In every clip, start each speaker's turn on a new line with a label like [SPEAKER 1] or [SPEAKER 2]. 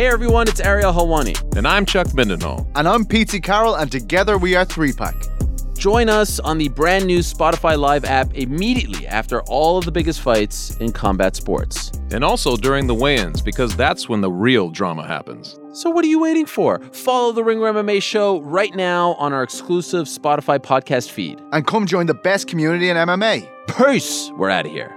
[SPEAKER 1] Hey everyone, it's Ariel Helwani.
[SPEAKER 2] And I'm Chuck Mindenhall.
[SPEAKER 3] And I'm Pete Carroll, and together we are Three Pack.
[SPEAKER 1] Join us on the brand new Spotify Live app immediately after all of the biggest fights in combat sports.
[SPEAKER 2] And also during the weigh ins, because that's when the real drama happens.
[SPEAKER 1] So, what are you waiting for? Follow the Ringer MMA show right now on our exclusive Spotify podcast feed.
[SPEAKER 3] And come join the best community in MMA.
[SPEAKER 1] Peace! We're out of here.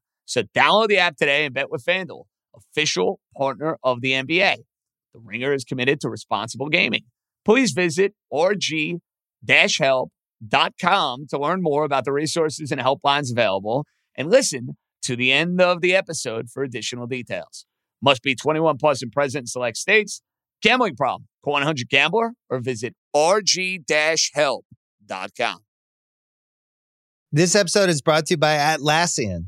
[SPEAKER 4] So download the app today and bet with FanDuel, official partner of the NBA. The Ringer is committed to responsible gaming. Please visit rg-help.com to learn more about the resources and helplines available and listen to the end of the episode for additional details. Must be 21 plus and present in select states. Gambling problem? Call 100 Gambler or visit rg-help.com.
[SPEAKER 5] This episode is brought to you by Atlassian.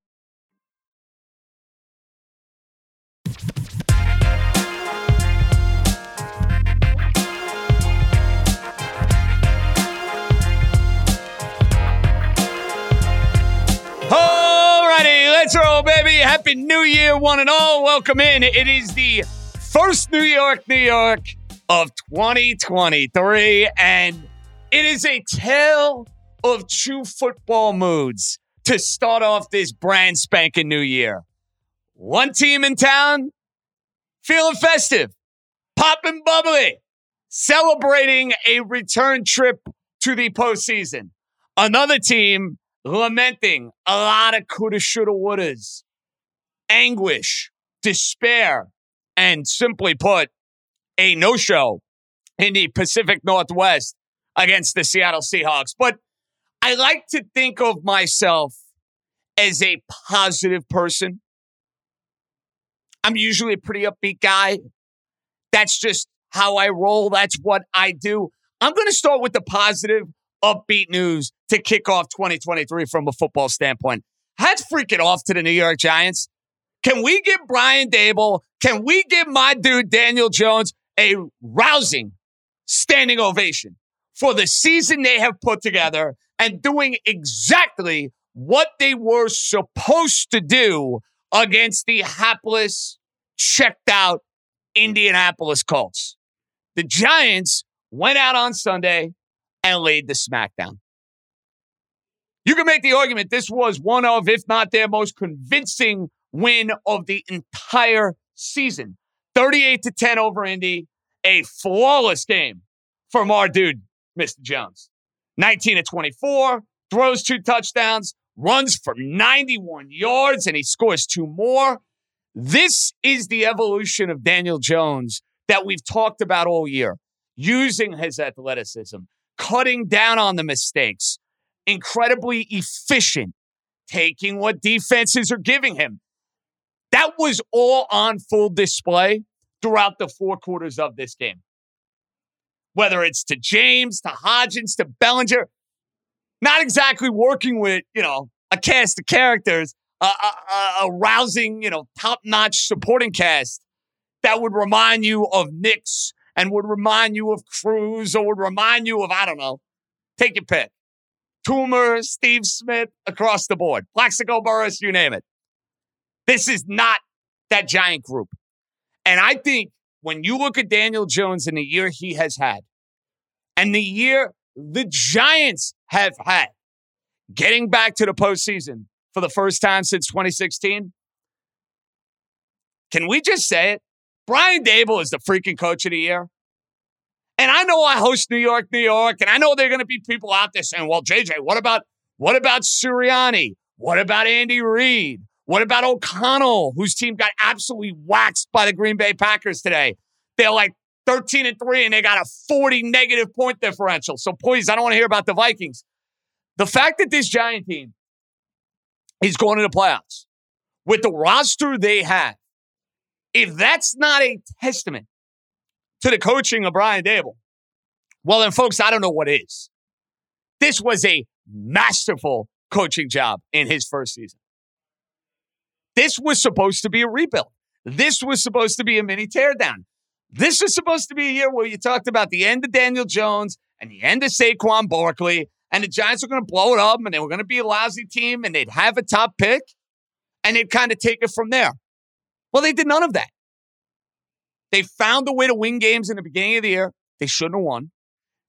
[SPEAKER 4] Baby. Happy New Year, one and all. Welcome in. It is the first New York, New York of 2023, and it is a tale of true football moods to start off this brand spanking new year. One team in town feeling festive, popping bubbly, celebrating a return trip to the postseason. Another team lamenting a lot of coulda, shoulda, wouldas, anguish, despair, and simply put, a no show in the Pacific Northwest against the Seattle Seahawks. But I like to think of myself as a positive person. I'm usually a pretty upbeat guy. That's just how I roll. That's what I do. I'm going to start with the positive, upbeat news to kick off 2023 from a football standpoint. Hats freaking off to the New York Giants. Can we give Brian Daboll, can we give my dude Daniel Jones a rousing standing ovation for the season they have put together and doing exactly what they were supposed to do against the hapless, checked out Indianapolis Colts. The Giants went out on Sunday and laid the smackdown. You can make the argument this was one of, if not their most convincing win of the entire season. 38 to 10 over Indy, a flawless game from our dude, Mr. Jones. 19 to 24, throws two touchdowns, runs for 91 yards, and he scores two more. This is the evolution of Daniel Jones that we've talked about all year, using his athleticism, cutting down on the mistakes, incredibly efficient, taking what defenses are giving him. That was all on full display throughout the four quarters of this game. Whether it's to James, to Hodgins, to Bellinger, not exactly working with, you know, a cast of characters, a, a, a rousing, you know, top notch supporting cast that would remind you of Nicks and would remind you of Cruz or would remind you of, I don't know, take your pick. Toomer, Steve Smith, across the board. Plaxico Burress, you name it. This is not that giant group. And I think when you look at Daniel Jones and the year he has had, and the year the Giants have had, getting back to the postseason for the first time since 2016, can we just say it? Brian Daboll is the freaking coach of the year. And I know I host New York, New York, and I know there are going to be people out there saying, well, JJ, what about what about Sirianni? What about Andy Reid? What about O'Connell, whose team got absolutely waxed by the Green Bay Packers today? They're like 13 and 3 and they got a 40 negative point differential. So please, I don't want to hear about the Vikings. The fact that this Giant team is going to the playoffs with the roster they have, if that's not a testament to the coaching of Brian Daboll, well, then, folks, I don't know what is. This was a masterful coaching job in his first season. This was supposed to be a rebuild. This was supposed to be a mini teardown. This is supposed to be a year where you talked about the end of Daniel Jones and the end of Saquon Barkley, and the Giants were going to blow it up, and they were going to be a lousy team, and they'd have a top pick, and they'd kind of take it from there. Well, they did none of that. They found a way to win games in the beginning of the year. They shouldn't have won.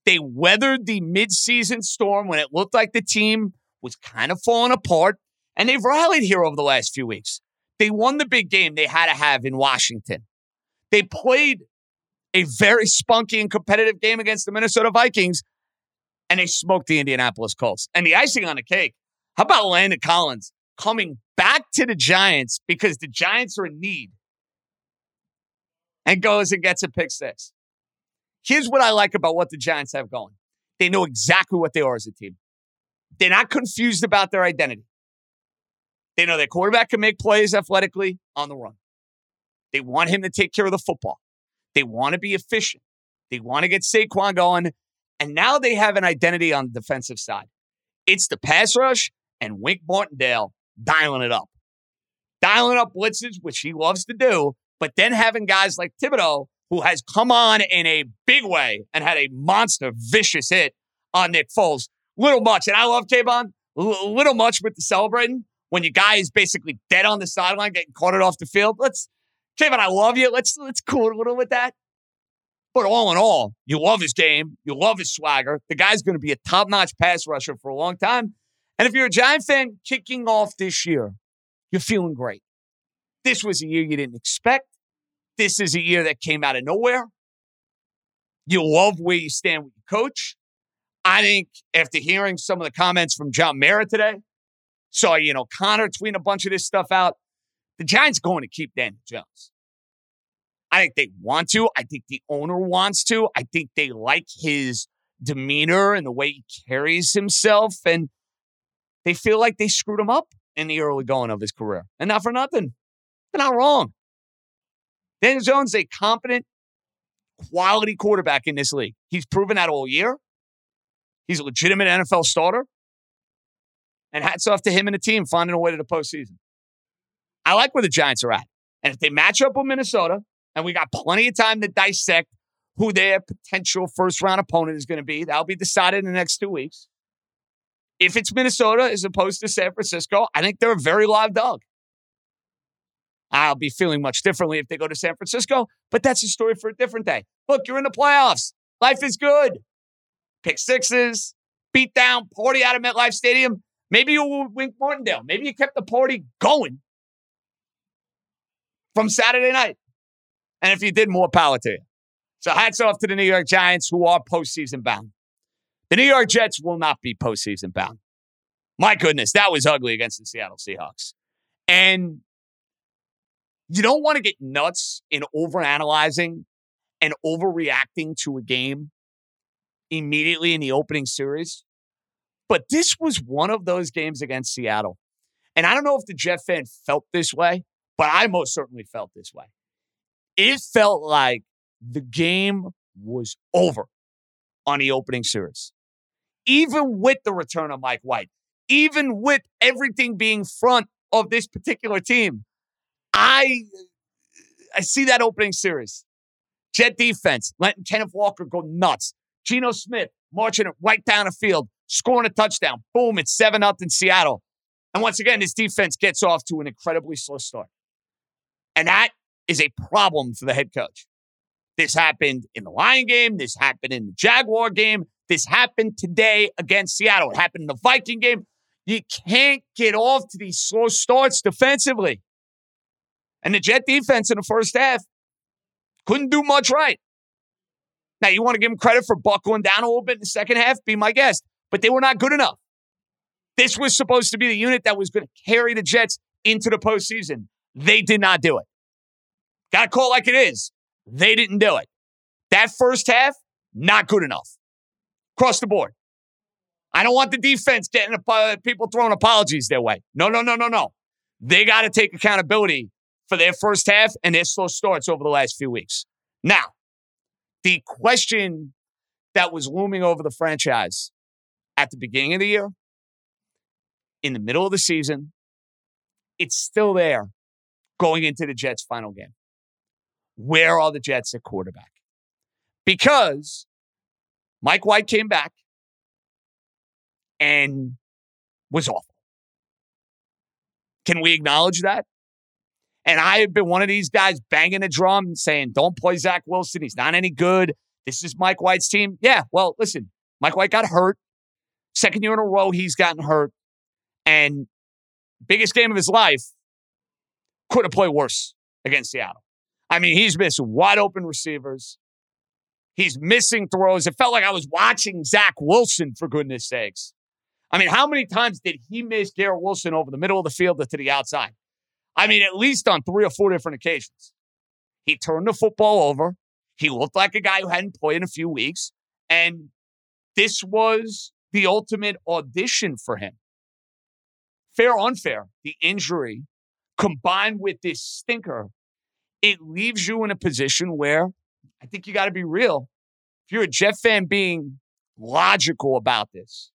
[SPEAKER 4] They weathered the midseason storm when it looked like the team was kind of falling apart, and they've rallied here over the last few weeks. They won the big game they had to have in Washington. They played a very spunky and competitive game against the Minnesota Vikings, and they smoked the Indianapolis Colts. And the icing on the cake, how about Landon Collins coming back to the Giants because the Giants are in need and goes and gets a pick six? Here's what I like about what the Giants have going they know exactly what they are as a team. They're not confused about their identity. They know their quarterback can make plays athletically on the run. They want him to take care of the football. They want to be efficient. They want to get Saquon going. And now they have an identity on the defensive side. It's the pass rush and Wink Martindale dialing it up. Dialing up blitzes, which he loves to do, but then having guys like Thibodeaux, who has come on in a big way and had a monster, vicious hit on Nick Foles. Little much. And I love Kayvon. Little much with the celebrating when your guy is basically dead on the sideline, getting carted off the field. Let's Kayvon, I love you. Let's let's cool a little with that. But all in all, you love his game. You love his swagger. The guy's going to be a top notch pass rusher for a long time. And if you're a Giant fan kicking off this year, you're feeling great. This was a year you didn't expect. This is a year that came out of nowhere. You love where you stand with your coach. I think after hearing some of the comments from John Mara today, saw, you know, Connor tweeting a bunch of this stuff out. The Giants going to keep Daniel Jones. I think they want to. I think the owner wants to. I think they like his demeanor and the way he carries himself. And they feel like they screwed him up in the early going of his career. And not for nothing. They're not wrong. Daniel Jones a competent, quality quarterback in this league. He's proven that all year. He's a legitimate NFL starter. And hats off to him and the team finding a way to the postseason. I like where the Giants are at. And if they match up with Minnesota, and we got plenty of time to dissect who their potential first round opponent is going to be, that'll be decided in the next two weeks. If it's Minnesota as opposed to San Francisco, I think they're a very live dog. I'll be feeling much differently if they go to San Francisco, but that's a story for a different day. Look, you're in the playoffs. Life is good. Pick sixes, beat down, party out of MetLife Stadium. Maybe you wink Martindale. Maybe you kept the party going from Saturday night. And if you did, more power to you. So hats off to the New York Giants who are postseason bound. The New York Jets will not be postseason bound. My goodness, that was ugly against the Seattle Seahawks. And you don't want to get nuts in overanalyzing and overreacting to a game immediately in the opening series. But this was one of those games against Seattle. And I don't know if the Jet fan felt this way, but I most certainly felt this way. It felt like the game was over on the opening series. Even with the return of Mike White, even with everything being front of this particular team, I I see that opening series. Jet defense, letting Kenneth Walker go nuts. Geno Smith marching it right down the field, scoring a touchdown. Boom, it's 7 0 in Seattle. And once again, this defense gets off to an incredibly slow start. And that is a problem for the head coach. This happened in the Lion game. This happened in the Jaguar game. This happened today against Seattle. It happened in the Viking game. You can't get off to these slow starts defensively. And the Jet defense in the first half couldn't do much right. Now, you want to give them credit for buckling down a little bit in the second half? Be my guest. But they were not good enough. This was supposed to be the unit that was going to carry the Jets into the postseason. They did not do it. Got to call it like it is. They didn't do it. That first half, not good enough. Across the board. I don't want the defense getting uh, people throwing apologies their way. No, no, no, no, no. They got to take accountability for their first half and their slow starts over the last few weeks. Now, the question that was looming over the franchise at the beginning of the year, in the middle of the season, it's still there going into the Jets' final game. Where are the Jets at quarterback? Because Mike White came back and was awful. Can we acknowledge that? And I have been one of these guys banging the drum saying, don't play Zach Wilson. He's not any good. This is Mike White's team. Yeah, well, listen, Mike White got hurt. Second year in a row, he's gotten hurt. And biggest game of his life, couldn't have played worse against Seattle. I mean, he's missing wide open receivers. He's missing throws. It felt like I was watching Zach Wilson, for goodness sakes. I mean, how many times did he miss Garrett Wilson over the middle of the field to the outside? I mean, at least on three or four different occasions. He turned the football over. He looked like a guy who hadn't played in a few weeks. And this was the ultimate audition for him. Fair, or unfair, the injury combined with this stinker, it leaves you in a position where I think you got to be real. If you're a Jet fan being logical about this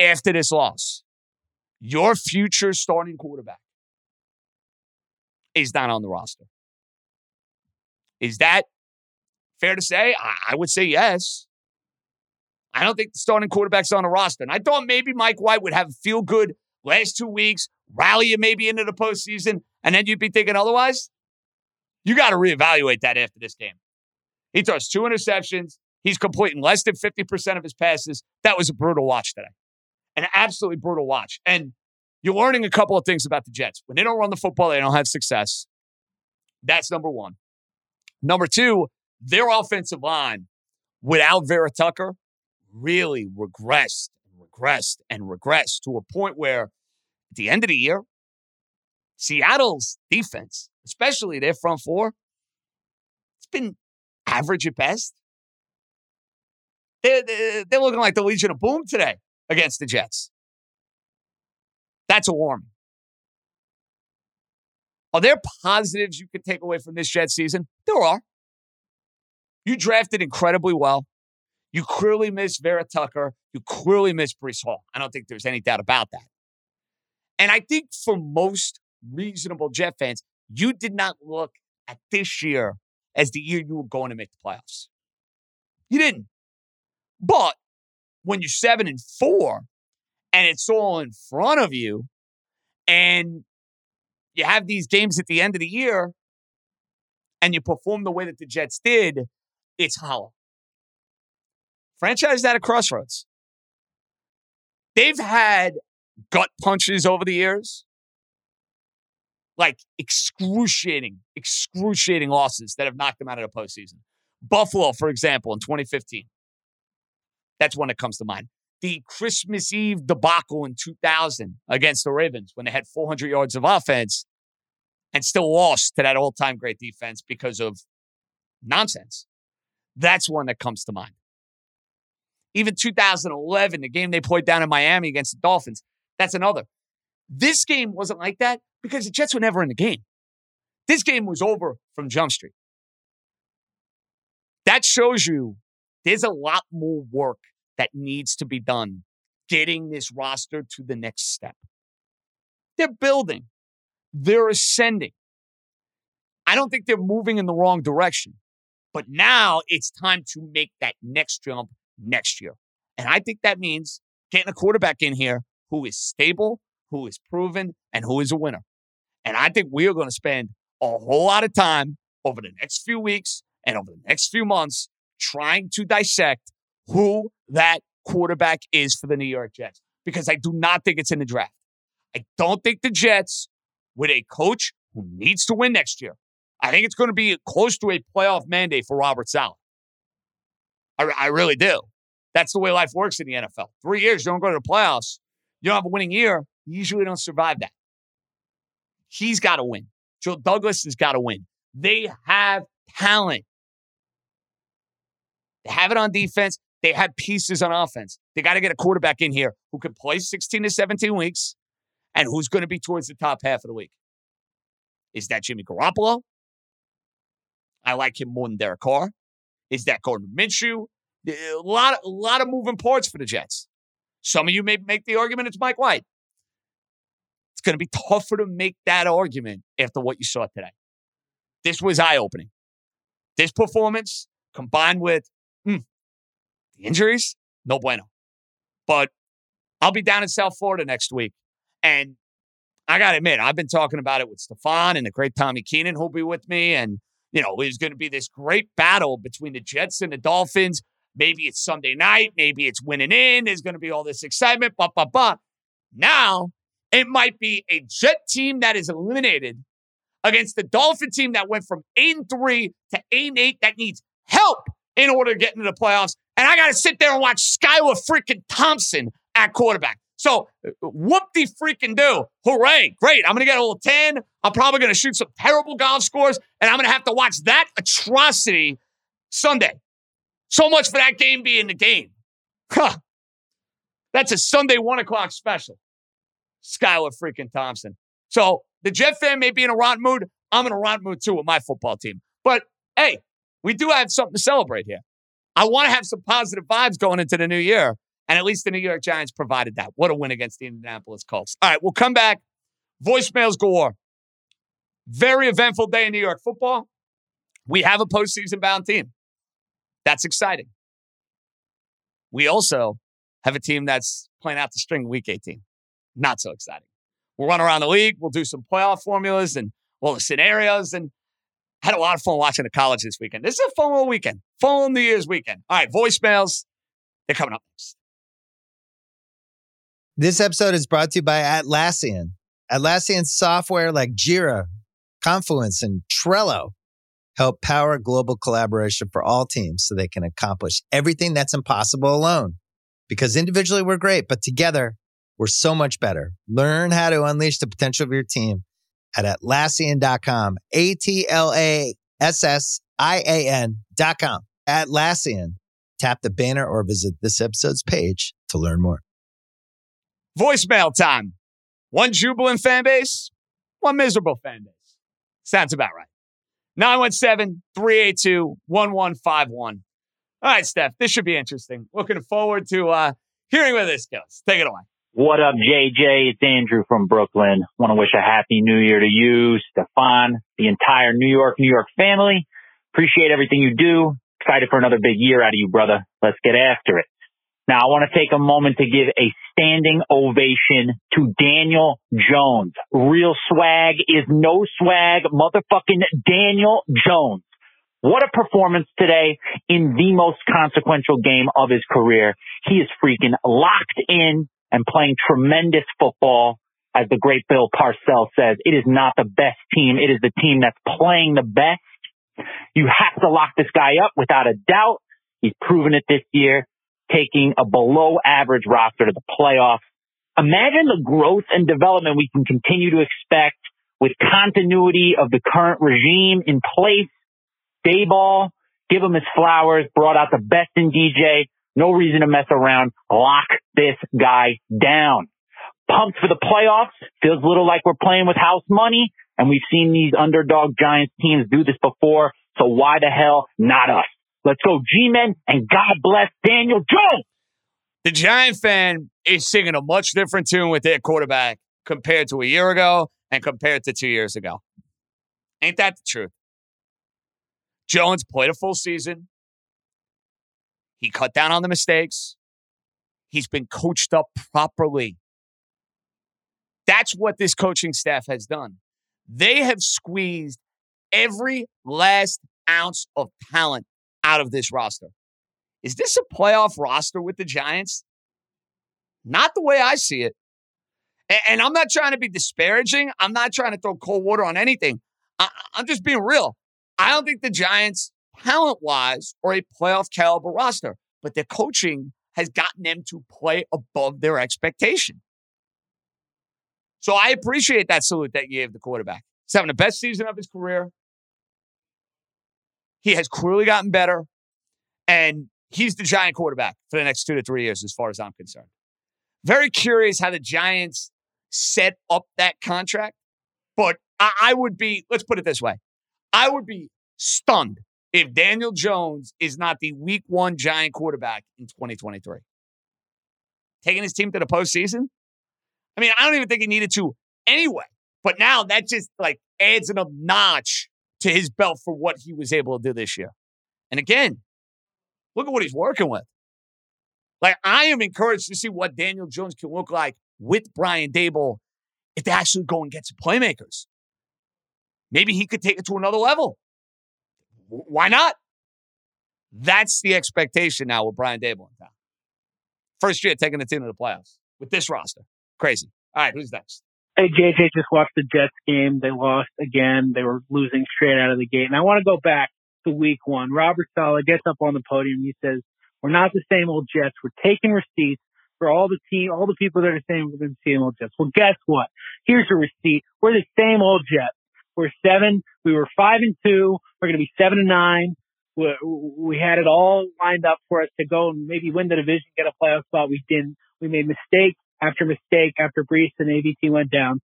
[SPEAKER 4] after this loss, your future starting quarterback is not on the roster. Is that fair to say? I, would say yes. I don't think the starting quarterback's on the roster. And I thought maybe Mike White would have a feel good last two weeks, rally you maybe into the postseason, and then you'd be thinking otherwise. You got to reevaluate that after this game. He throws two interceptions. He's completing less than 50% of his passes. That was a brutal watch today. An absolutely brutal watch. And you're learning a couple of things about the Jets. When they don't run the football, they don't have success. That's number one. Number two, their offensive line without Vera Tucker really regressed and regressed and regressed to a point where at the end of the year, Seattle's defense, especially their front four, it's been average at best. They're, they're looking like the Legion of Boom today against the Jets. That's a alarming. Are there positives you could take away from this Jet season? There are. You drafted incredibly well. You clearly miss Vera Tucker. You clearly miss Breece Hall. I don't think there's any doubt about that. And I think for most reasonable Jet fans, you did not look at this year as the year you were going to make the playoffs. You didn't. But when you're seven and four and it's all in front of you, and you have these games at the end of the year, and you perform the way that the Jets did, it's hollow. Franchise at a crossroads. They've had gut punches over the years, like excruciating, excruciating losses that have knocked them out of the postseason. Buffalo, for example, in 2015. That's one that comes to mind. The Christmas Eve debacle in 2000 against the Ravens when they had 400 yards of offense and still lost to that all time great defense because of nonsense. That's one that comes to mind. Even 2011, the game they played down in Miami against the Dolphins, that's another. This game wasn't like that because the Jets were never in the game. This game was over from Jump Street. That shows you there's a lot more work that needs to be done getting this roster to the next step. They're building, they're ascending. I don't think they're moving in the wrong direction, but now it's time to make that next jump next year. And I think that means getting a quarterback in here who is stable, who is proven, and who is a winner. And I think we are going to spend a whole lot of time over the next few weeks and over the next few months trying to dissect who that quarterback is for the New York Jets because I do not think it's in the draft. I don't think the Jets, with a coach who needs to win next year, I think it's going to be close to a playoff mandate for Robert Saleh. I, I really do. That's the way life works in the NFL. Three years, you don't go to the playoffs, you don't have a winning year, you usually don't survive that. He's got to win. Joe Douglas has got to win. They have talent. They have it on defense. They have pieces on offense. They got to get a quarterback in here who can play 16 to 17 weeks and who's going to be towards the top half of the week. Is that Jimmy Garoppolo? I like him more than Derek Carr. Is that Gardner Minshew? A lot, a lot of moving parts for the Jets. Some of you may make the argument it's Mike White. It's going to be tougher to make that argument after what you saw today. This was eye opening. This performance combined with mm, the injuries, no bueno. But I'll be down in South Florida next week. And I got to admit, I've been talking about it with Stefan and the great Tommy Keenan, who'll be with me. And, you know, there's going to be this great battle between the Jets and the Dolphins. Maybe it's Sunday night. Maybe it's winning in. There's going to be all this excitement. Blah, blah, blah. Now, it might be a Jet team that is eliminated against the Dolphin team that went from 8 and 3 to 8 and 8 that needs help in order to get into the playoffs. And I got to sit there and watch Skylar freaking Thompson at quarterback. So whoop de freaking do. Hooray. Great. I'm going to get a little 10. I'm probably going to shoot some terrible golf scores, and I'm going to have to watch that atrocity Sunday. So much for that game being the game. Huh. That's a Sunday one o'clock special. Skylar freaking Thompson. So the Jet fan may be in a rotten mood. I'm in a rotten mood too with my football team. But hey, we do have something to celebrate here. I want to have some positive vibes going into the new year. And at least the New York Giants provided that. What a win against the Indianapolis Colts. All right, we'll come back. Voicemails galore. Very eventful day in New York football. We have a postseason bound team. That's exciting. We also have a team that's playing out the string week 18. Not so exciting. We'll run around the league. We'll do some playoff formulas and all the scenarios. And had a lot of fun watching the college this weekend. This is a fun little weekend. Fun New Year's weekend. All right, voicemails. They're coming up next.
[SPEAKER 5] This episode is brought to you by Atlassian. Atlassian software like Jira, Confluence, and Trello help power global collaboration for all teams so they can accomplish everything that's impossible alone. Because individually we're great, but together we're so much better. Learn how to unleash the potential of your team at Atlassian.com. A T L A S S I A N.com. Atlassian. Tap the banner or visit this episode's page to learn more.
[SPEAKER 4] Voicemail time. One jubilant fan base, one miserable fan base. Sounds about right. 917 382 1151. All right, Steph, this should be interesting. Looking forward to uh, hearing where this goes. Take it away.
[SPEAKER 6] What up, JJ? It's Andrew from Brooklyn. Want to wish a happy new year to you, Stefan, the entire New York, New York family. Appreciate everything you do. Excited for another big year out of you, brother. Let's get after it. Now, I want to take a moment to give a standing ovation to Daniel Jones. Real swag is no swag, motherfucking Daniel Jones. What a performance today in the most consequential game of his career. He is freaking locked in and playing tremendous football. As the great Bill Parcells says, it is not the best team. It is the team that's playing the best. You have to lock this guy up without a doubt. He's proven it this year, taking a below average roster to the playoffs. Imagine the growth and development we can continue to expect with continuity of the current regime in place. Daboll, give him his flowers, brought out the best in DJ. No reason to mess around. Lock this guy down. Pumped for the playoffs. Feels a little like we're playing with house money. And we've seen these underdog Giants teams do this before. So why the hell not us? Let's go G-Men and God bless Daniel Jones.
[SPEAKER 4] The Giant fan is singing a much different tune with their quarterback compared to a year ago and compared to two years ago. Ain't that the truth? Jones played a full season. He cut down on the mistakes. He's been coached up properly. That's what this coaching staff has done. They have squeezed every last ounce of talent out of this roster. Is this a playoff roster with the Giants? Not the way I see it. And I'm not trying to be disparaging. I'm not trying to throw cold water on anything. I'm just being real. I don't think the Giants talent wise or a playoff caliber roster, but their coaching has gotten them to play above their expectation. So I appreciate that salute that you gave the quarterback. He's having the best season of his career. He has clearly gotten better, and he's the giant quarterback for the next two to three years, as far as I'm concerned. Very curious how the Giants set up that contract, but I, I would be, let's put it this way I would be stunned if Daniel Jones is not the week one giant quarterback in 2023. Taking his team to the postseason? I mean, I don't even think he needed to anyway. But now that just like adds another notch to his belt for what he was able to do this year. And again, look at what he's working with. Like, I am encouraged to see what Daniel Jones can look like with Brian Daboll if they actually go and get some playmakers. Maybe he could take it to another level. Why not? That's the expectation now with Brian Daboll in town. First year taking the team to the playoffs with this roster. Crazy. All right, who's next?
[SPEAKER 7] Hey, JJ just watched the Jets game. They lost again. They were losing straight out of the gate. And I want to go back to week one. Robert Saleh gets up on the podium. He says, we're not the same old Jets. We're taking receipts for all the team, all the people that are saying we're the same old Jets. Well, guess what? Here's a receipt. We're the same old Jets. We're seven. We were five and two. We're going to be seven and nine. We, we had it all lined up for us to go and maybe win the division, get a playoff spot. We didn't. We made mistake after mistake after Breece and AVT went down.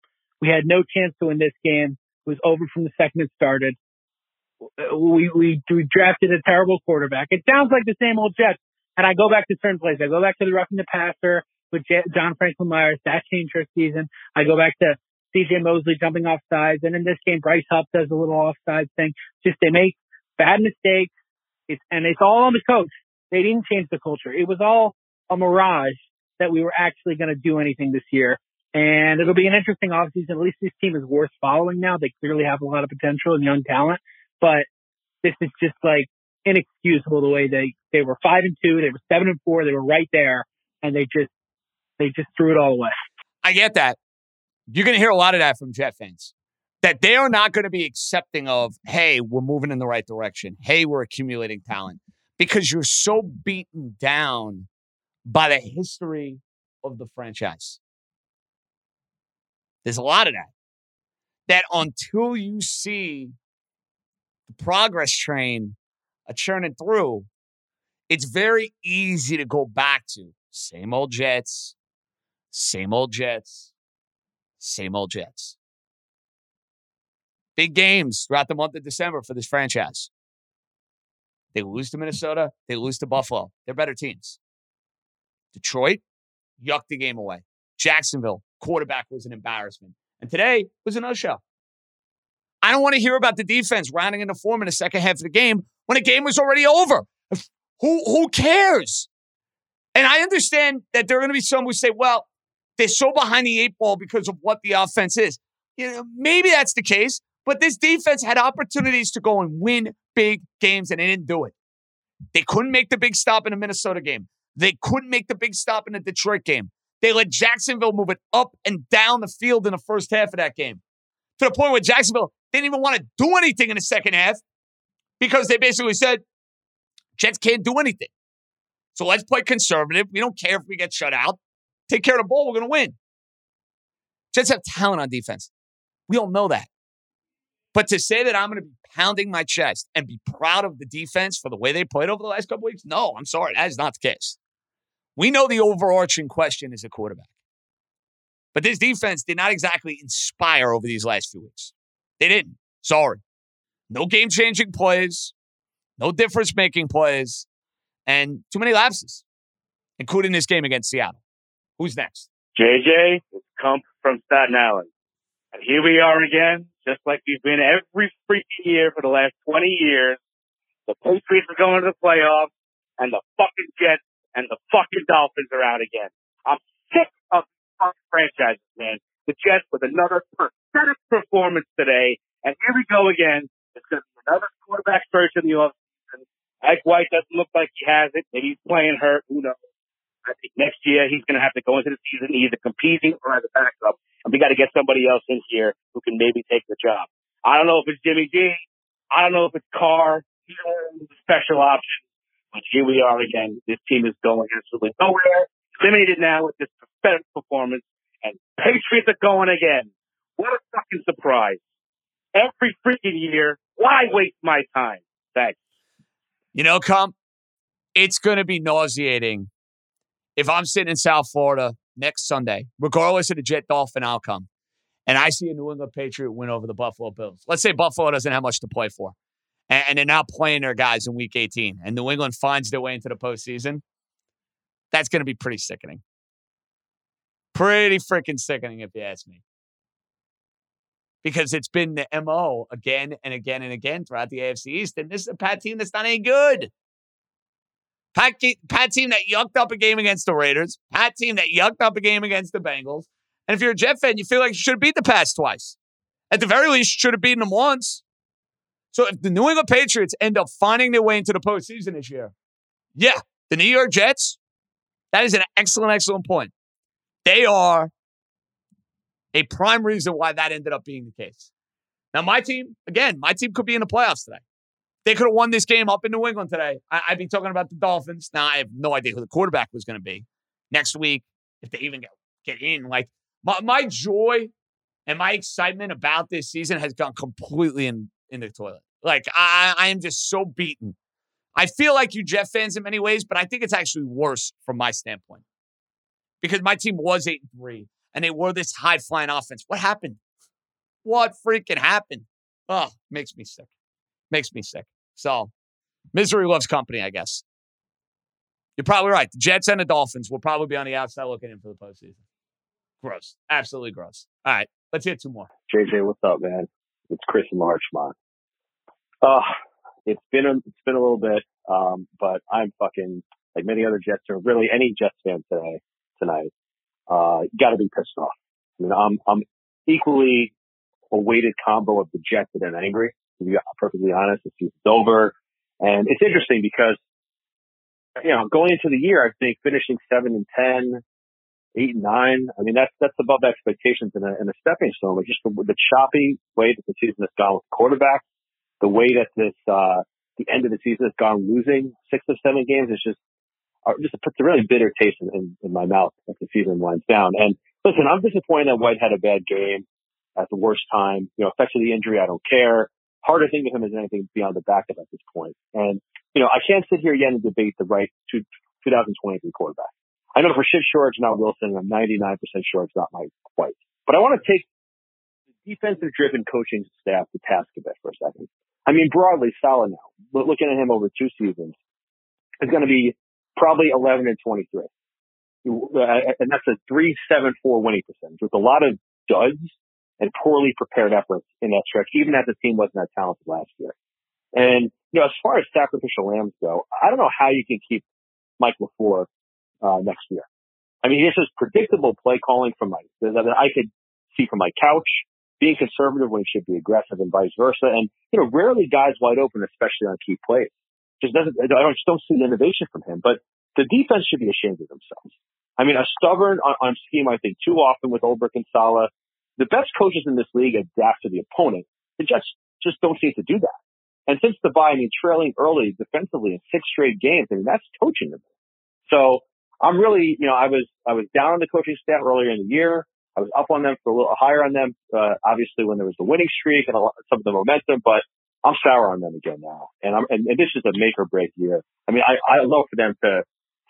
[SPEAKER 7] We had no chance to win this game. It was over from the second it started. We, we, we drafted a terrible quarterback. It sounds like the same old Jets. And I go back to certain plays. I go back to the roughing the passer with J- John Franklin Myers. That changed our season. I go back to CJ Mosley jumping off sides. And in this game, Bryce Huff does a little offside thing. Just they make bad mistakes. It's, and it's all on the coach. They didn't change the culture. It was all a mirage that we were actually going to do anything this year. And it'll be an interesting offseason. At least this team is worth following now. They clearly have a lot of potential and young talent, but this is just like inexcusable the way they, they were five and two. They were seven and four. They were right there and they just, they just threw it all away.
[SPEAKER 4] I get that. You're going to hear a lot of that from Jet fans. That they are not going to be accepting of, hey, we're moving in the right direction. Hey, we're accumulating talent because you're so beaten down by the history of the franchise. There's a lot of that. That until you see the progress train churning through, it's very easy to go back to same old Jets, same old Jets, same old Jets. Big games throughout the month of December for this franchise. They lose to Minnesota, they lose to Buffalo. They're better teams. Detroit yucked the game away. Jacksonville, quarterback was an embarrassment. And today was another show. I don't want to hear about the defense rounding into form in the second half of the game when the game was already over. Who, who cares? And I understand that there are going to be some who say, well, they're so behind the eight ball because of what the offense is. You know, maybe that's the case, but this defense had opportunities to go and win big games and they didn't do it. They couldn't make the big stop in the Minnesota game. They couldn't make the big stop in the Detroit game. They let Jacksonville move it up and down the field in the first half of that game to the point where Jacksonville didn't even want to do anything in the second half because they basically said, Jets can't do anything. So let's play conservative. We don't care if we get shut out. Take care of the ball. We're going to win. Jets have talent on defense. We all know that. But to say that I'm going to be pounding my chest and be proud of the defense for the way they played over the last couple weeks, no, I'm sorry. That is not the case. We know the overarching question is a quarterback. But this defense did not exactly inspire over these last few weeks. They didn't. Sorry. No game changing plays, no difference making plays, and too many lapses, including this game against Seattle. Who's next?
[SPEAKER 8] JJ, it's Kump from Staten Island. And here we are again, just like we've been every freaking year for the last 20 years. The Patriots are going to the playoffs, and the fucking Jets and the fucking Dolphins are out again. I'm sick of fucking franchises, man. The Jets with another pathetic performance today, and here we go again. It's going to be another quarterback search in the offseason. Mike White doesn't look like he has it. Maybe he's playing hurt. Who knows? I think next year he's going to have to go into the season either competing or as a backup. And we got to get somebody else in here who can maybe take the job. I don't know if it's Jimmy G. I don't know if it's Carr. He's a special options. But here we are again. This team is going absolutely nowhere. Eliminated now with this pathetic performance. And Patriots are going again. What a fucking surprise. Every freaking year. Why waste my time? Thanks.
[SPEAKER 4] You know, come, it's going to be nauseating if I'm sitting in South Florida next Sunday, regardless of the Jet Dolphin outcome, and I see a New England Patriot win over the Buffalo Bills. Let's say Buffalo doesn't have much to play for, and, and they're not playing their guys in Week 18, and New England finds their way into the postseason. That's going to be pretty sickening. Pretty freaking sickening, if you ask me. Because it's been the MO again and again and again throughout the AFC East. And this is a Pat team that's not any good. Pat, Pat team that yucked up a game against the Raiders. Pat team that yucked up a game against the Bengals. And if you're a Jet fan, you feel like you should have beat the Pats twice. At the very least, you should have beaten them once. So if the New England Patriots end up finding their way into the postseason this year, yeah, the New York Jets, that is an excellent, excellent point. They are a prime reason why that ended up being the case. Now, my team, again, my team could be in the playoffs today. They could have won this game up in New England today. I, would be talking about the Dolphins. Now, I have no idea who the quarterback was going to be next week, if they even get, get in. Like, my, my joy and my excitement about this season has gone completely in, in the toilet. Like, I, I am just so beaten. I feel like you Jet fans in many ways, but I think it's actually worse from my standpoint because my team was 8 and 3 and they were this high flying offense. What happened? What freaking happened? Oh, makes me sick. Makes me sick. So, misery loves company, I guess. You're probably right. The Jets and the Dolphins will probably be on the outside looking in for the postseason. Gross. Absolutely gross. All right. Let's get two more.
[SPEAKER 9] JJ, what's up, man? It's Chris in Larchmont. Uh, it's been a, it's been a little bit, um, but I'm fucking like many other Jets or really any Jets fan today tonight. Uh, got to be pissed off. I mean, I'm I'm equally a weighted combo of dejected and angry. To be perfectly honest, the season's over, and it's interesting because you know going into the year, I think finishing seven and ten, eight and nine. I mean, that's that's above expectations and a, and a stepping stone. But just the, the choppy way that the season has gone with the quarterback, the way that this uh, the end of the season has gone losing six of seven games is just uh, just puts a really bitter taste in, in, in my mouth as the season winds down. And listen, I'm disappointed that White had a bad game at the worst time. You know, effects of the injury, I don't care. Hard to think him as anything beyond the backup at this point. And, you know, I can't sit here yet and debate the right to 2023 quarterback. I know for shit sure it's not Wilson. I'm 99% sure it's not Mike White. But I want to take the defensive driven coaching staff to task a bit for a second. I mean, broadly, solid now. but Looking at him over two seasons is going to be probably 11 and 23. Uh, and that's a 374 winning percentage with a lot of duds and poorly prepared efforts in that stretch, even as the team wasn't that talented last year. And, you know, as far as sacrificial lambs go, I don't know how you can keep Mike LaFleur, uh, next year. I mean, this is predictable play calling from Mike that I could see from my couch, being conservative when he should be aggressive and vice versa. And, you know, rarely guys wide open, especially on key plays just doesn't, I just don't see the innovation from him. But the defense should be ashamed of themselves. I mean, a stubborn on, on scheme, I think, too often with Ulbrich and Saleh. The best coaches in this league adapt to the opponent. They just, just don't seem to do that. And since the bye, I mean, trailing early defensively in six straight games, I mean, that's coaching them. So I'm really, you know, I was, I was down on the coaching staff earlier in the year. I was up on them for a little higher on them, uh, obviously when there was the winning streak and lot, some of the momentum, but I'm sour on them again now. And I'm, and, and this is a make or break year. I mean, I, I love for them to,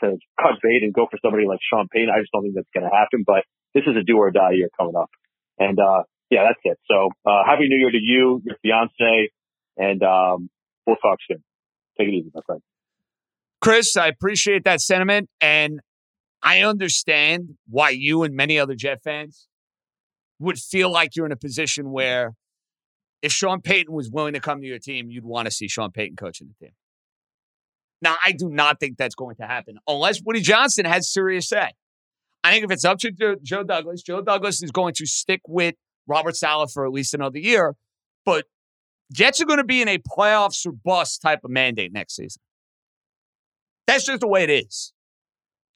[SPEAKER 9] to cut bait and go for somebody like Sean Payton. I just don't think that's going to happen, but this is a do or die year coming up. And, uh, yeah, that's it. So, uh, happy new year to you, your fiance, and, um, we'll talk soon. Take it easy, my friend.
[SPEAKER 4] Chris, I appreciate that sentiment. And I understand why you and many other Jet fans would feel like you're in a position where if Sean Payton was willing to come to your team, you'd want to see Sean Payton coaching the team. Now, I do not think that's going to happen unless Woody Johnson has serious say. I think if it's up to Joe Douglas, Joe Douglas is going to stick with Robert Saleh for at least another year. But Jets are going to be in a playoffs or bust type of mandate next season. That's just the way it is.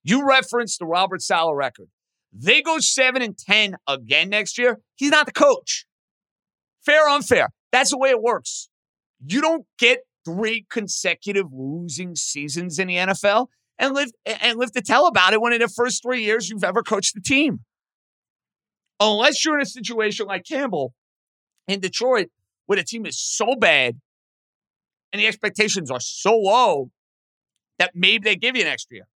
[SPEAKER 4] You referenced the Robert Saleh record. They go 7 and 10 again next year. He's not the coach. Fair, or unfair. That's the way it works. You don't get three consecutive losing seasons in the NFL and live and live to tell about it when in the first three years you've ever coached the team. Unless you're in a situation like Campbell in Detroit, where the team is so bad and the expectations are so low that maybe they give you next year.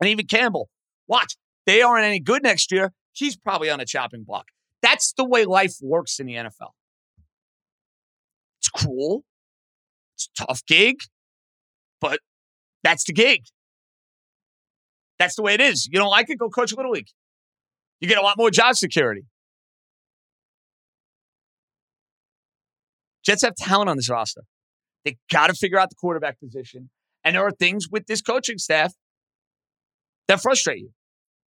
[SPEAKER 4] And even Campbell, watch, they aren't any good next year. He's probably on a chopping block. That's the way life works in the NFL. It's cruel. It's a tough gig, but that's the gig. That's the way it is. You don't like it? Go coach Little League. You get a lot more job security. Jets have talent on this roster. They got to figure out the quarterback position. And there are things with this coaching staff that frustrate you.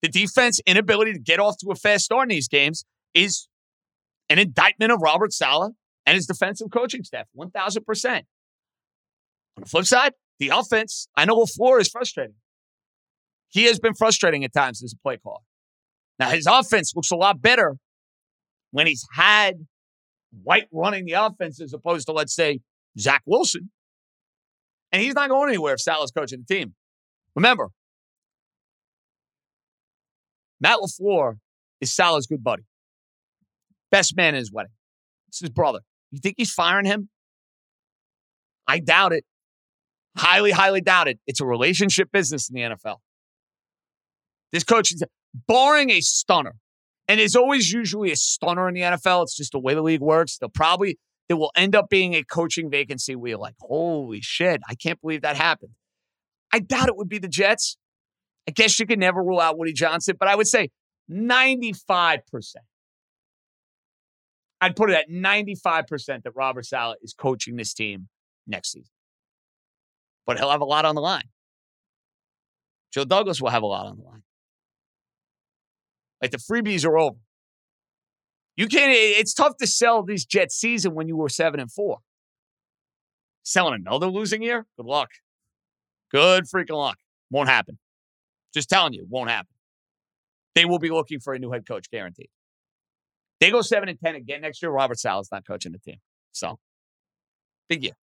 [SPEAKER 4] The defense inability to get off to a fast start in these games is an indictment of Robert Saleh and his defensive coaching staff, 1000%. On the flip side, the offense, I know LaFleur is frustrating. He has been frustrating at times as a play caller. Now, his offense looks a lot better when he's had White running the offense as opposed to, let's say, Zach Wilson. And he's not going anywhere if Saleh's coaching the team. Remember, Matt LaFleur is Saleh's good buddy. Best man in his wedding. It's his brother. You think he's firing him? I doubt it. Highly, highly doubt it. It's a relationship business in the NFL. This coach is barring a stunner, and there's always usually a stunner in the NFL. It's just the way the league works. They'll probably there will end up being a coaching vacancy where you're like, holy shit, I can't believe that happened. I doubt it would be the Jets. I guess you could never rule out Woody Johnson, but I would say 95%. I'd put it at 95% that Robert Saleh is coaching this team next season. But he'll have a lot on the line. Joe Douglas will have a lot on the line. Like the freebies are over. You can't, it's tough to sell this Jet season when you were seven and four. Selling another losing year? Good luck. Good freaking luck. Won't happen. Just telling you, won't happen. They will be looking for a new head coach, guaranteed. They go seven and ten again next year. Robert Saleh's not coaching the team. So big year.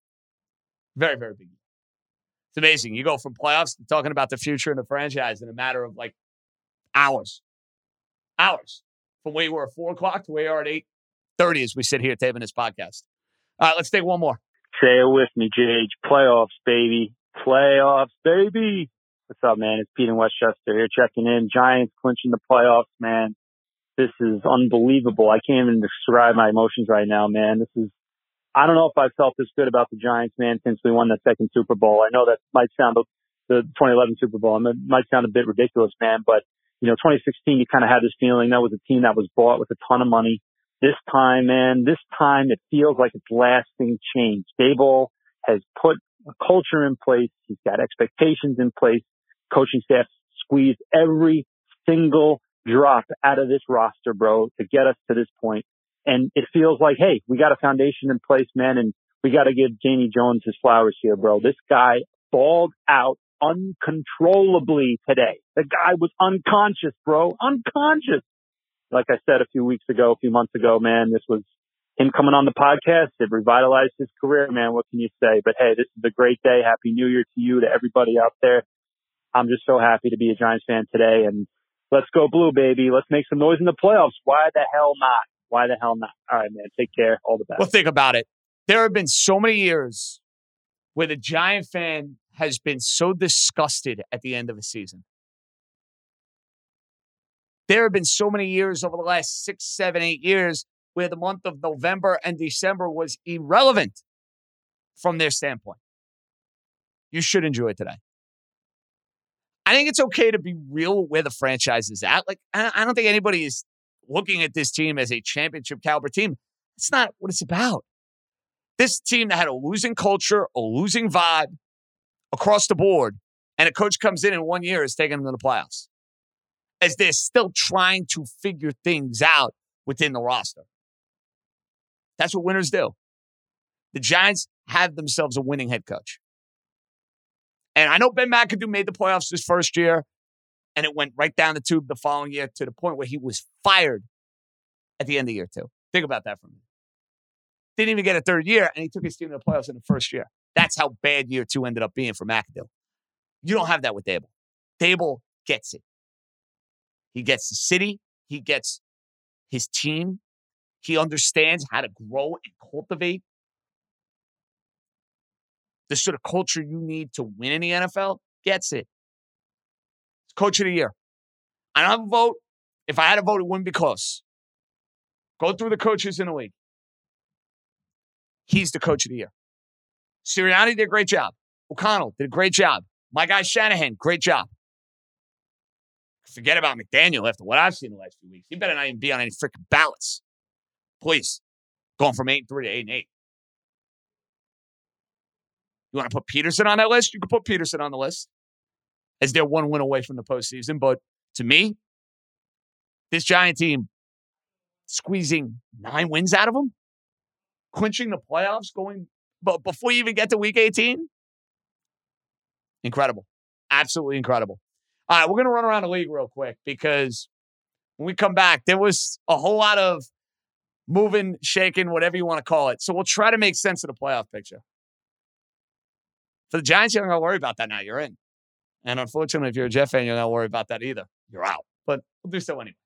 [SPEAKER 4] Very, very big year. It's amazing. You go from playoffs to talking about the future in the franchise in a matter of like hours. Hours. From where you were at four o'clock to where you are at eight thirty as we sit here taping this podcast. All right, let's take one more.
[SPEAKER 10] Say it with me, JH. Playoffs, baby. Playoffs, baby. What's up, man? It's Pete in Westchester here checking in. Giants clinching the playoffs, man. This is unbelievable. I can't even describe my emotions right now, man. This is, I don't know if I've felt this good about the Giants, man, since we won the second Super Bowl. I know that might sound the 2011 Super Bowl. It might sound a bit ridiculous, man, but you know, 2016, you kind of had this feeling that was a team that was bought with a ton of money. This time, man, this time it feels like it's lasting change. Daboll has put a culture in place. He's got expectations in place. Coaching staff squeezed every single drop out of this roster, bro, to get us to this point. And it feels like, hey, we got a foundation in place, man, and we got to give Jamie Jones his flowers here, bro. This guy balled out uncontrollably today. The guy was unconscious, bro. Unconscious. Like I said a few weeks ago, a few months ago, man, this was him coming on the podcast. It revitalized his career, man. What can you say? But hey, this is a great day. Happy New Year to you, to everybody out there. I'm just so happy to be a Giants fan today. And let's go blue, baby. Let's make some noise in the playoffs. Why the hell not? Why the hell not? All right, man. Take care. All the best.
[SPEAKER 4] Well, think about it. There have been so many years where the Giant fan has been so disgusted at the end of a season. There have been so many years over the last six, seven, eight years where the month of November and December was irrelevant from their standpoint. You should enjoy it today. I think it's okay to be real where the franchise is at. Like, I don't think anybody is looking at this team as a championship caliber team. It's not what it's about. This team that had a losing culture, a losing vibe, across the board, and a coach comes in in one year is taking them to the playoffs as they're still trying to figure things out within the roster. That's what winners do. The Giants have themselves a winning head coach. And I know Ben McAdoo made the playoffs his first year, and it went right down the tube the following year to the point where he was fired at the end of year two. Think about that for me. Didn't even get a third year, and he took his team to the playoffs in the first year. That's how bad year two ended up being for McAdoo. You don't have that with Daboll. Daboll gets it. He gets the city. He gets his team. He understands how to grow and cultivate the sort of culture you need to win in the NFL. Gets it. It's coach of the year. I don't have a vote. If I had a vote, it wouldn't be close. Go through the coaches in the league. He's the coach of the year. Sirianni did a great job. O'Connell did a great job. My guy Shanahan, great job. Forget about McDaniel after what I've seen the last few weeks. He better not even be on any freaking ballots. Please. Going from 8 and 3 to 8 and 8. You want to put Pederson on that list? You can put Pederson on the list as they're one win away from the postseason. But to me, this Giant team squeezing nine wins out of them, clinching the playoffs, going but before you even get to week 18, incredible. Absolutely incredible. All right, we're going to run around the league real quick because when we come back, there was a whole lot of moving, shaking, whatever you want to call it. So we'll try to make sense of the playoff picture. For the Giants, you don't got to worry about that now. You're in. And unfortunately, if you're a Jet fan, you're not worry about that either. You're out. But we'll do so anyway.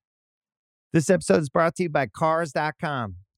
[SPEAKER 5] This episode is brought to you by Cars.com.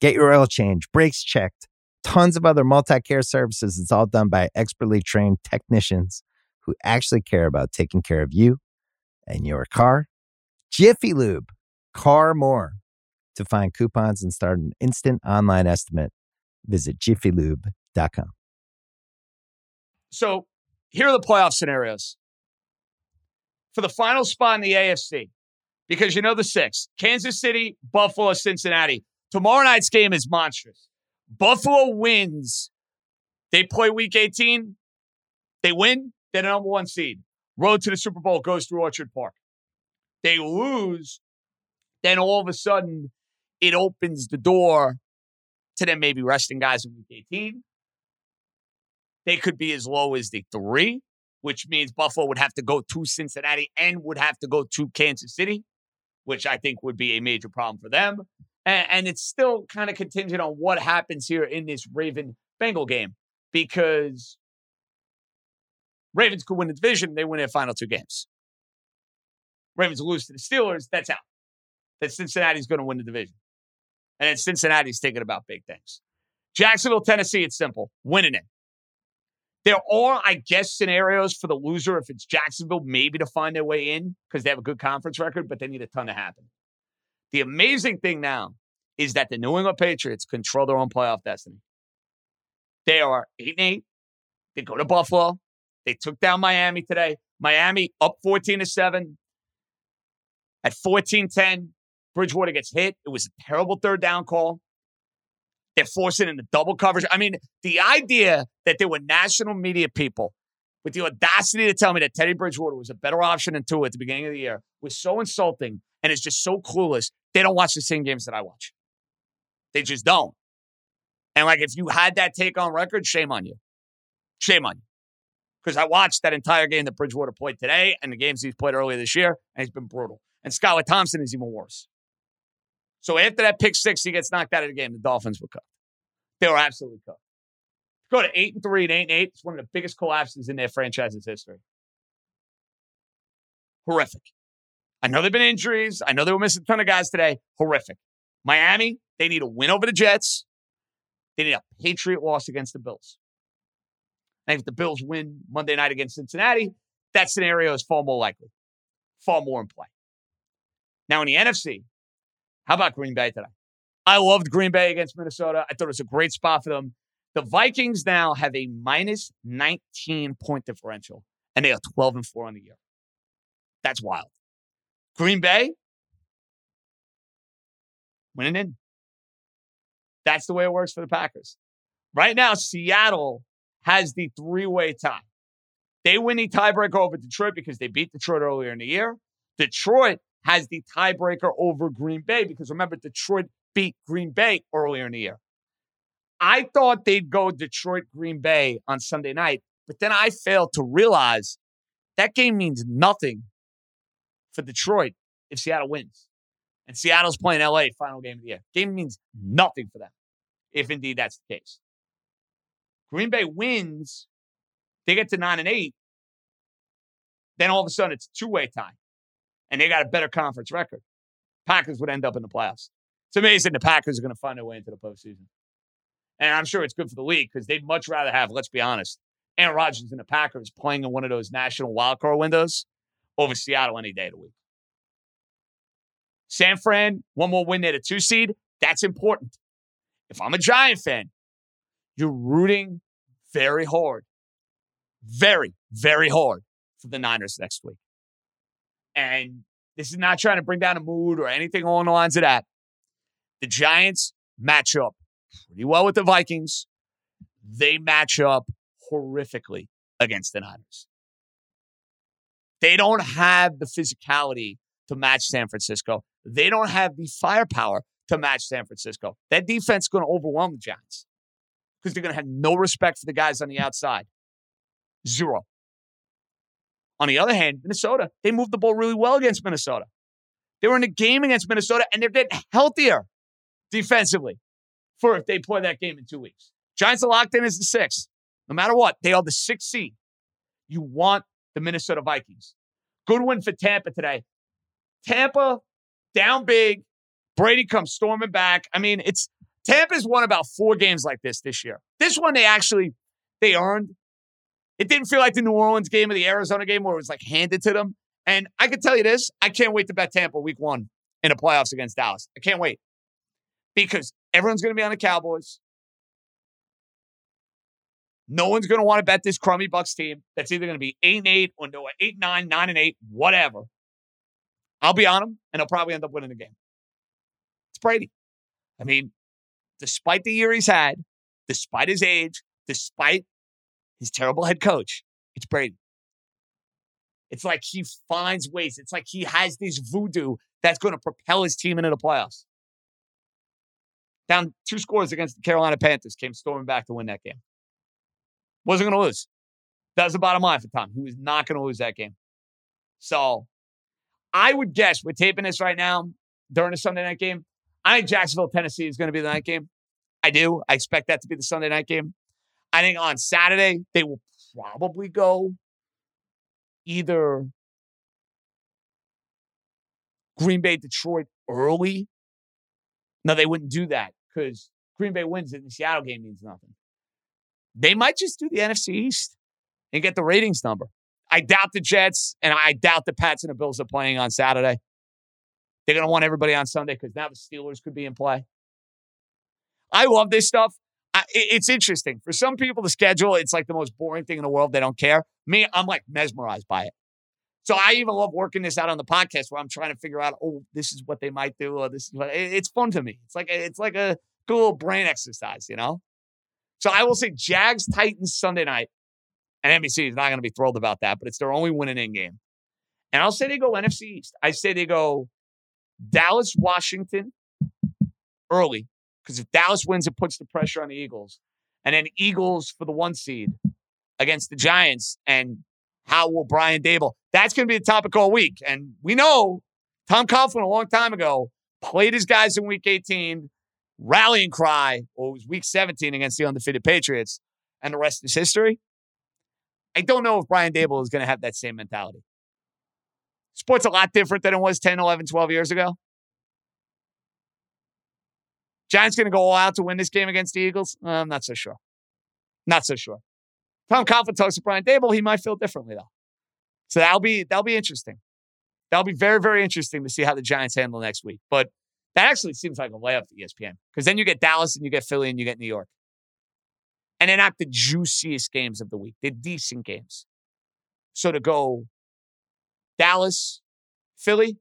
[SPEAKER 5] Get your oil change, brakes checked, tons of other multi care services. It's all done by expertly trained technicians who actually care about taking care of you and your car. Jiffy Lube, car more. To find coupons and start an instant online estimate, visit jiffylube.com.
[SPEAKER 4] So here are the playoff scenarios for the final spot in the AFC. Because you know the six Kansas City, Buffalo, Cincinnati. Tomorrow night's game is monstrous. Buffalo wins. They play week 18. They win. They're the number one seed. Road to the Super Bowl goes through Orchard Park. They lose. Then all of a sudden, it opens the door to them maybe resting guys in week 18. They could be as low as the three, which means Buffalo would have to go to Cincinnati and would have to go to Kansas City, which I think would be a major problem for them. And, and it's still kind of contingent on what happens here in this Raven Bengal game because Ravens could win the division, they win their final two games. Ravens lose to the Steelers, that's out. That Cincinnati's going to win the division. And then Cincinnati's thinking about big things. Jacksonville, Tennessee, it's simple. Winning it. There are, I guess, scenarios for the loser if it's Jacksonville, maybe to find their way in because they have a good conference record, but they need a ton to happen. The amazing thing now is that the New England Patriots control their own playoff destiny. They are 8 and 8. They go to Buffalo. They took down Miami today. Miami up 14 to 7. At 14 10, Bridgewater gets hit. It was a terrible third down call. They're forcing in the double coverage. I mean, the idea that there were national media people with the audacity to tell me that Teddy Bridgewater was a better option than Tua at the beginning of the year was so insulting and is just so clueless. They don't watch the same games that I watch. They just don't. And like, if you had that take on record, shame on you. Shame on you. Because I watched that entire game that Bridgewater played today and the games he's played earlier this year, and he's been brutal. And Skylar Thompson is even worse. So after that pick six, he gets knocked out of the game. The Dolphins were cooked. They were absolutely cooked. Go to eight and three and eight and eight. It's one of the biggest collapses in their franchise's history. Horrific. I know there've been injuries. I know they were missing a ton of guys today. Horrific. Miami, they need a win over the Jets. They need a Patriot loss against the Bills. And if the Bills win Monday night against Cincinnati, that scenario is far more likely, far more in play. Now in the NFC, how about Green Bay today? I loved Green Bay against Minnesota. I thought it was a great spot for them. The Vikings now have a minus 19 point differential, and they are 12 and 4 on the year. That's wild. Green Bay, winning in. That's the way it works for the Packers. Right now, Seattle has the three way tie. They win the tiebreaker over Detroit because they beat Detroit earlier in the year. Detroit has the tiebreaker over Green Bay because remember, Detroit beat Green Bay earlier in the year. I thought they'd go Detroit Green Bay on Sunday night, but then I failed to realize that game means nothing for Detroit if Seattle wins. And Seattle's playing LA final game of the year. Game means nothing for them, if indeed that's the case. Green Bay wins, they get to nine and eight. Then all of a sudden it's a two-way tie. And they got a better conference record. Packers would end up in the playoffs. It's amazing the Packers are going to find their way into the postseason. And I'm sure it's good for the league because they'd much rather have, let's be honest, Aaron Rodgers and the Packers playing in one of those national wildcard windows over Seattle any day of the week. San Fran, one more win there, the two seed. That's important. If I'm a Giant fan, you're rooting very hard, very, very hard for the Niners next week. And this is not trying to bring down a mood or anything along the lines of that. The Giants match up pretty well with the Vikings. They match up horrifically against the Niners. They don't have the physicality to match San Francisco. They don't have the firepower to match San Francisco. That defense is going to overwhelm the Giants because they're going to have no respect for the guys on the outside. Zero. On the other hand, Minnesota, they moved the ball really well against Minnesota. They were in a game against Minnesota and they're getting healthier defensively for if they play that game in two weeks. Giants are locked in as the sixth. No matter what, they are the sixth seed. You want the Minnesota Vikings. Good win for Tampa today. Tampa down big. Brady comes storming back. I mean, it's Tampa's won about four games like this this year. This one they actually they earned. It didn't feel like the New Orleans game or the Arizona game where it was like handed to them. And I can tell you this: I can't wait to bet Tampa week one in the playoffs against Dallas. I can't wait because everyone's going to be on the Cowboys. No one's going to want to bet this crummy Bucks team that's either going to be eight and eight or no eight nine nine and eight, whatever. I'll be on them, and they'll probably end up winning the game. It's Brady. I mean, despite the year he's had, despite his age, despite his terrible head coach, it's Brady. It's like he finds ways. It's like he has this voodoo that's going to propel his team into the playoffs. Down two scores against the Carolina Panthers, came storming back to win that game. Wasn't going to lose. That was the bottom line for Tom. He was not going to lose that game. So I would guess we're taping this right now during the Sunday night game. I think Jacksonville, Tennessee is going to be the night game. I do. I expect that to be the Sunday night game. I think on Saturday, they will probably go either Green Bay, Detroit early. No, they wouldn't do that because Green Bay wins and the Seattle game means nothing. They might just do the NFC East and get the ratings number. I doubt the Jets and I doubt the Pats and the Bills are playing on Saturday. They're going to want everybody on Sunday because now the Steelers could be in play. I love this stuff. I, it's interesting. For some people, the schedule, it's like the most boring thing in the world. They don't care. Me, I'm like mesmerized by it. So I even love working this out on the podcast where I'm trying to figure out, oh, this is what they might do, or this is what it's fun to me. It's like it's like a cool brain exercise, you know. So I will say Jags Titans Sunday night. And NBC is not going to be thrilled about that, but it's their only winning in game. And I'll say they go NFC East. I say they go Dallas, Washington early, because if Dallas wins, it puts the pressure on the Eagles. And then Eagles for the one seed against the Giants. And how will Brian Daboll? That's going to be the topic all week. And we know Tom Coughlin a long time ago played his guys in week 18, rallying cry, or it was week 17 against the undefeated Patriots, and the rest is history. I don't know if Brian Daboll is going to have that same mentality. Sport's a lot different than it was 10, 11, 12 years ago. Giants going to go all out to win this game against the Eagles? Uh, I'm not so sure. Not so sure. Tom Coughlin talks to Brian Daboll, he might feel differently though. So that'll be that'll be interesting. That'll be very very interesting to see how the Giants handle next week. But that actually seems like a layup to ESPN because then you get Dallas and you get Philly and you get New York, and they're not the juiciest games of the week. They're decent games. So to go Dallas, Philly,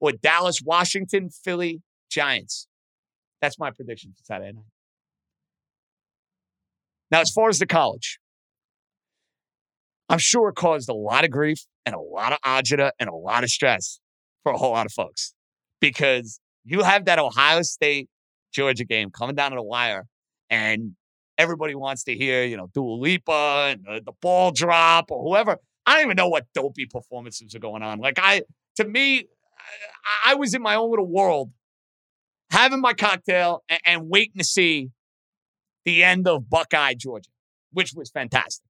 [SPEAKER 4] or Dallas, Washington, Philly, Giants. That's my prediction for Saturday night. Now, as far as the college, I'm sure it caused a lot of grief and a lot of agita and a lot of stress for a whole lot of folks because you have that Ohio State Georgia game coming down to the wire, and everybody wants to hear, you know, Dua Lipa and the, ball drop or whoever. I don't even know what dopey performances are going on. Like I, to me, I, I was in my own little world, having my cocktail and, and waiting to see the end of Buckeye Georgia, which was fantastic.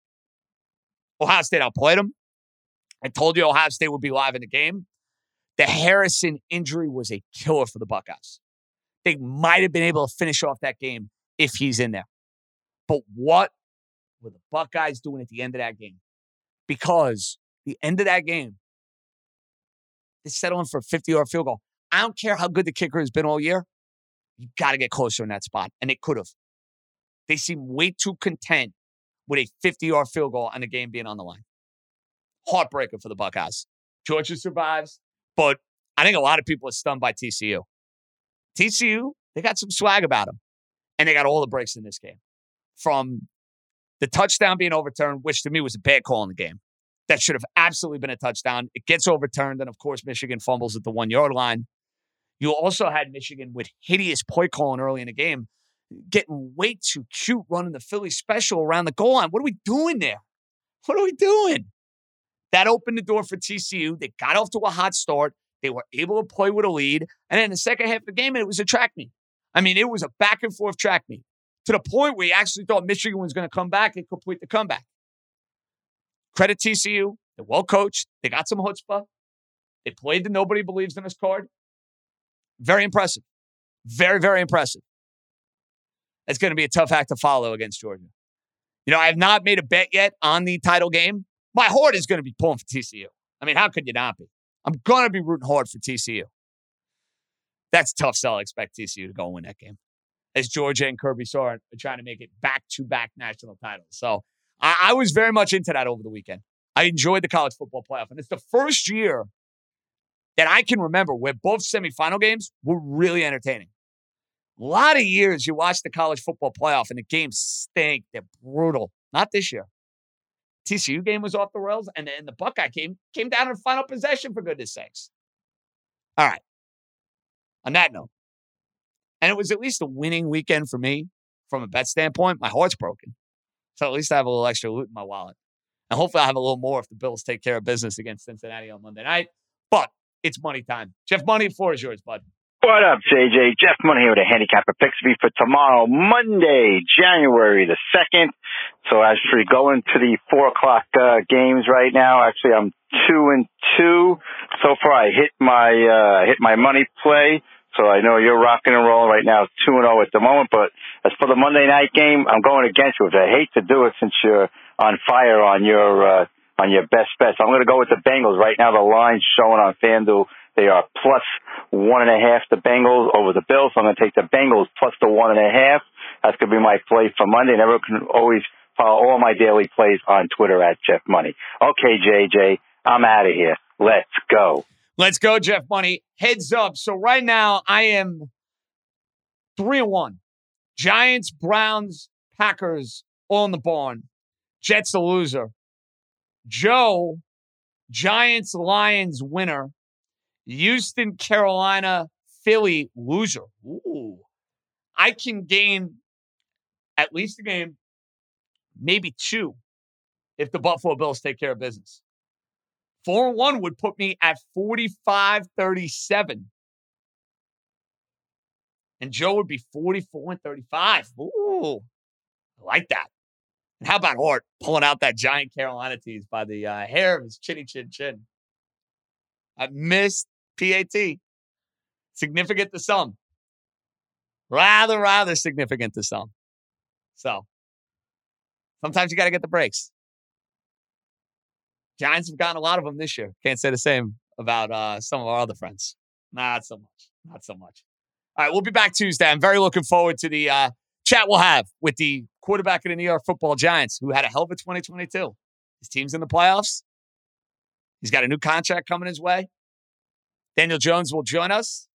[SPEAKER 4] Ohio State outplayed them. I told you Ohio State would be live in the game. The Harrison injury was a killer for the Buckeyes. They might have been able to finish off that game if he's in there. But what were the Buckeyes doing at the end of that game? Because the end of that game, they're settling for a 50 yard field goal. I don't care how good the kicker has been all year. You got to get closer in that spot. And they could have. They seem way too content with a 50 yard field goal and the game being on the line. Heartbreaker for the Buckeyes. Georgia survives, but I think a lot of people are stunned by TCU. TCU, they got some swag about them, and they got all the breaks in this game. From the touchdown being overturned, which to me was a bad call in the game. That should have absolutely been a touchdown. It gets overturned, and of course, Michigan fumbles at the one yard line. You also had Michigan with hideous play calling early in the game getting way too cute running the Philly special around the goal line. What are we doing there? What are we doing? That opened the door for TCU. They got off to a hot start. They were able to play with a lead. And then the second half of the game, it was a track meet. I mean, it was a back and forth track meet to the point where you actually thought Michigan was going to come back and complete the comeback. Credit TCU. They're well coached. They got some chutzpah. They played the nobody believes in us card. Very impressive. Very, very impressive. It's going to be a tough act to follow against Georgia. You know, I have not made a bet yet on the title game. My heart is going to be pulling for TCU. I mean, how could you not be? I'm going to be rooting hard for TCU. That's tough sell. I expect TCU to go win that game. As Georgia and Kirby Smart are trying to make it back to back national titles. So I, I was very much into that over the weekend. I enjoyed the college football playoff. And it's the first year that I can remember where both semifinal games were really entertaining. A lot of years you watch the college football playoff and the games stink. They're brutal. Not this year. TCU game was off the rails, and then the Buckeye game came down in final possession, for goodness sakes. All right. On that note, and it was at least a winning weekend for me from a bet standpoint. My heart's broken. So at least I have a little extra loot in my wallet. And hopefully I have a little more if the Bills take care of business against Cincinnati on Monday night. But it's money time. Jeff Money, floor is yours, bud.
[SPEAKER 11] What up, JJ? Jeff Money here with a handicapper picks for tomorrow, Monday, January the 2nd. So actually going to the four o'clock uh, games right now. Actually, I'm two and two. So far, I hit my, uh, hit my money play. So I know you're rocking and rolling right now, two and zero at the moment. But as for the Monday night game, I'm going against you. I hate to do it since you're on fire on your, uh, on your best bets. I'm going to go with the Bengals right now. The line's showing on FanDuel they are plus one and a half the Bengals over the Bills. So I'm going to take the Bengals plus the one and a half. That's going to be my play for Monday. And everyone can always follow all my daily plays on Twitter at Jeff Money. Okay, JJ, I'm out of here. Let's go.
[SPEAKER 4] Let's go, Jeff Money. Heads up. So right now I am three and one. Giants, Browns, Packers, all in the barn. Jets the loser. Joe, Giants, Lions winner. Houston, Carolina, Philly loser. Ooh. I can gain at least a game, maybe two, if the Buffalo Bills take care of business. Four and one would put me at 45 37. And Joe would be 44 and 35. Ooh, I like that. And how about Hort pulling out that giant Carolina tease by the uh, hair of his chinny chin chin? I missed PAT. Significant to some. Rather, rather significant to some. So, Sometimes you got to get the breaks. Giants have gotten a lot of them this year. Can't say the same about uh, some of our other friends. Not so much. Not so much. All right, we'll be back Tuesday. I'm very looking forward to the uh, chat we'll have with the quarterback of the New York Football Giants, who had a hell of a 2022. His team's in the playoffs. He's got a new contract coming his way. Daniel Jones will join us.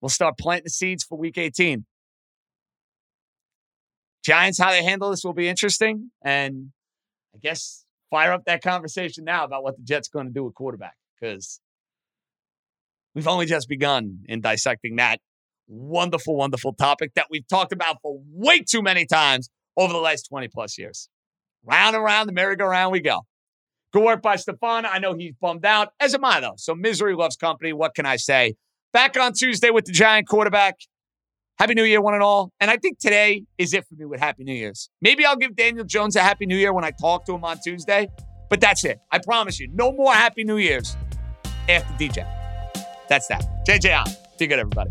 [SPEAKER 4] We'll start planting the seeds for Week 18. Giants, how they handle this will be interesting, and I guess fire up that conversation now about what the Jets going to do with quarterback because we've only just begun in dissecting that wonderful, wonderful topic that we've talked about for way too many times over the last 20 plus years. Round and round the merry-go-round we go. Good work by Stefan. I know he's bummed out, as am I, though. So misery loves company. What can I say? Back on Tuesday with the Giant quarterback. Happy New Year, one and all. And I think today is it for me with Happy New Year's. Maybe I'll give Daniel Jones a Happy New Year when I talk to him on Tuesday, but that's it. I promise you, no more Happy New Year's after DJ. That's that. JJ on. Be good, everybody.